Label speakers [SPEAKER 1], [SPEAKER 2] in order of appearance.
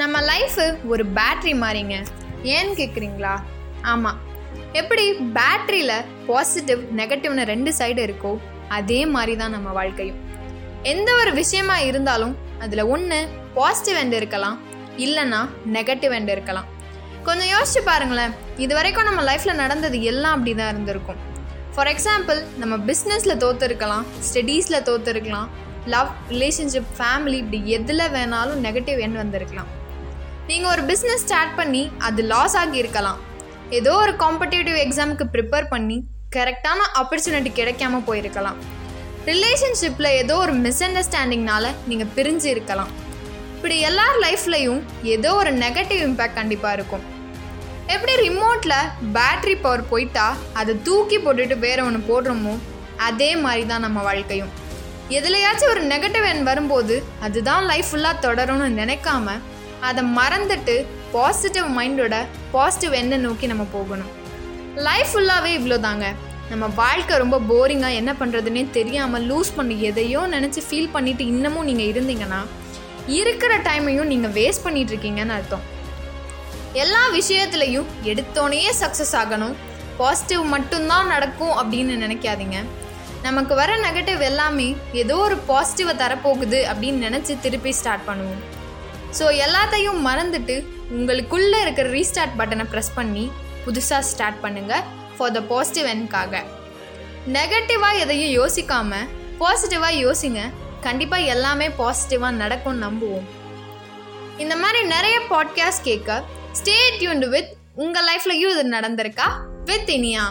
[SPEAKER 1] நம்ம லைஃபு ஒரு பேட்ரி மாதிரிங்க ஏன்னு கேட்குறீங்களா ஆமாம் எப்படி பேட்ரியில் பாசிட்டிவ் நெகட்டிவ்னு ரெண்டு சைடு இருக்கோ அதே மாதிரி தான் நம்ம வாழ்க்கையும். எந்த ஒரு விஷயமா இருந்தாலும் அதில் ஒன்று பாசிட்டிவ் எண்ட் இருக்கலாம் இல்லைன்னா நெகட்டிவ் எண்ட் இருக்கலாம். கொஞ்சம் யோசிச்சு பாருங்களேன். இது வரைக்கும் நம்ம லைஃப்பில் நடந்தது எல்லாம் அப்படி தான் இருந்திருக்கும். ஃபார் எக்ஸாம்பிள் நம்ம பிஸ்னஸில் தோற்றுருக்கலாம் ஸ்டடீஸில் தோற்றுருக்கலாம் லவ் ரிலேஷன்ஷிப் ஃபேமிலி இப்படி எதில் வேணாலும் நெகட்டிவ் எண்ட் வந்திருக்கலாம். நீங்கள் ஒரு பிஸ்னஸ் ஸ்டார்ட் பண்ணி அது லாஸ் ஆகி இருக்கலாம் ஏதோ ஒரு காம்படேட்டிவ் எக்ஸாமுக்கு ப்ரிப்பேர் பண்ணி கரெக்டான ஆப்பர்ச்சுனிட்டி கிடைக்காம போயிருக்கலாம். ரிலேஷன்ஷிப்பில் ஏதோ ஒரு மிஸ் அண்டர்ஸ்டாண்டிங்னால நீங்கள் பிரிஞ்சு இருக்கலாம். இப்படி எல்லார் லைஃப்லையும் ஏதோ ஒரு நெகட்டிவ் இம்பேக்ட் கண்டிப்பாக இருக்கும். எப்படி ரிமோட்டில் பேட்ரி பவர் போயிட்டா அதை தூக்கி போட்டுட்டு வேற ஒன்று போடுறோமோ அதே மாதிரி தான் நம்ம வாழ்க்கையும். எதுலையாச்சும் ஒரு நெகட்டிவ் எண் வரும்போது அதுதான் லைஃப் ஃபுல்லாக தொடரும்னு நினைக்காம அதை மறந்துட்டு பாசிட்டிவ் மைண்டோட பாசிட்டிவ் எண்ணை நோக்கி நம்ம போகணும். லைஃப் ஃபுல்லாகவே இவ்வளோ தாங்க நம்ம வாழ்க்கை ரொம்ப போரிங்காக என்ன பண்ணுறதுனே தெரியாமல் லூஸ் பண்ணி எதையோ நினச்சி ஃபீல் பண்ணிவிட்டு இன்னமும் நீங்கள் இருந்தீங்கன்னா இருக்கிற டைமையும் நீங்கள் வேஸ்ட் பண்ணிகிட்ருக்கீங்கன்னு அர்த்தம். எல்லா விஷயத்துலையும் எடுத்தோனையே சக்ஸஸ் ஆகணும். பாசிட்டிவ் மட்டும்தான் நடக்கும் அப்படின்னு நினைக்காதீங்க. நமக்கு வர நெகட்டிவ் எல்லாமே ஏதோ ஒரு பாசிட்டிவை தரப்போகுது அப்படின்னு நினச்சி திருப்பி ஸ்டார்ட் பண்ணுவோம். ஸோ எல்லாத்தையும் மறந்துட்டு உங்களுக்குள்ளே இருக்கிற ரீஸ்டார்ட் பட்டனை ப்ரெஸ் பண்ணி புதுசாக ஸ்டார்ட் பண்ணுங்கள் ஃபார் த பாசிட்டிவ் எண்ட்காக நெகட்டிவாக எதையும் யோசிக்காமல் பாசிட்டிவாக யோசிங்க. கண்டிப்பாக எல்லாமே பாசிட்டிவாக நடக்கும்னு நம்புவோம். இந்த மாதிரி நிறைய பாட்காஸ்ட் கேட்க ஸ்டே டியூன்டு வித் உங்கள் லைஃப்லையும் இது நடந்திருக்கா? வித் இனியா.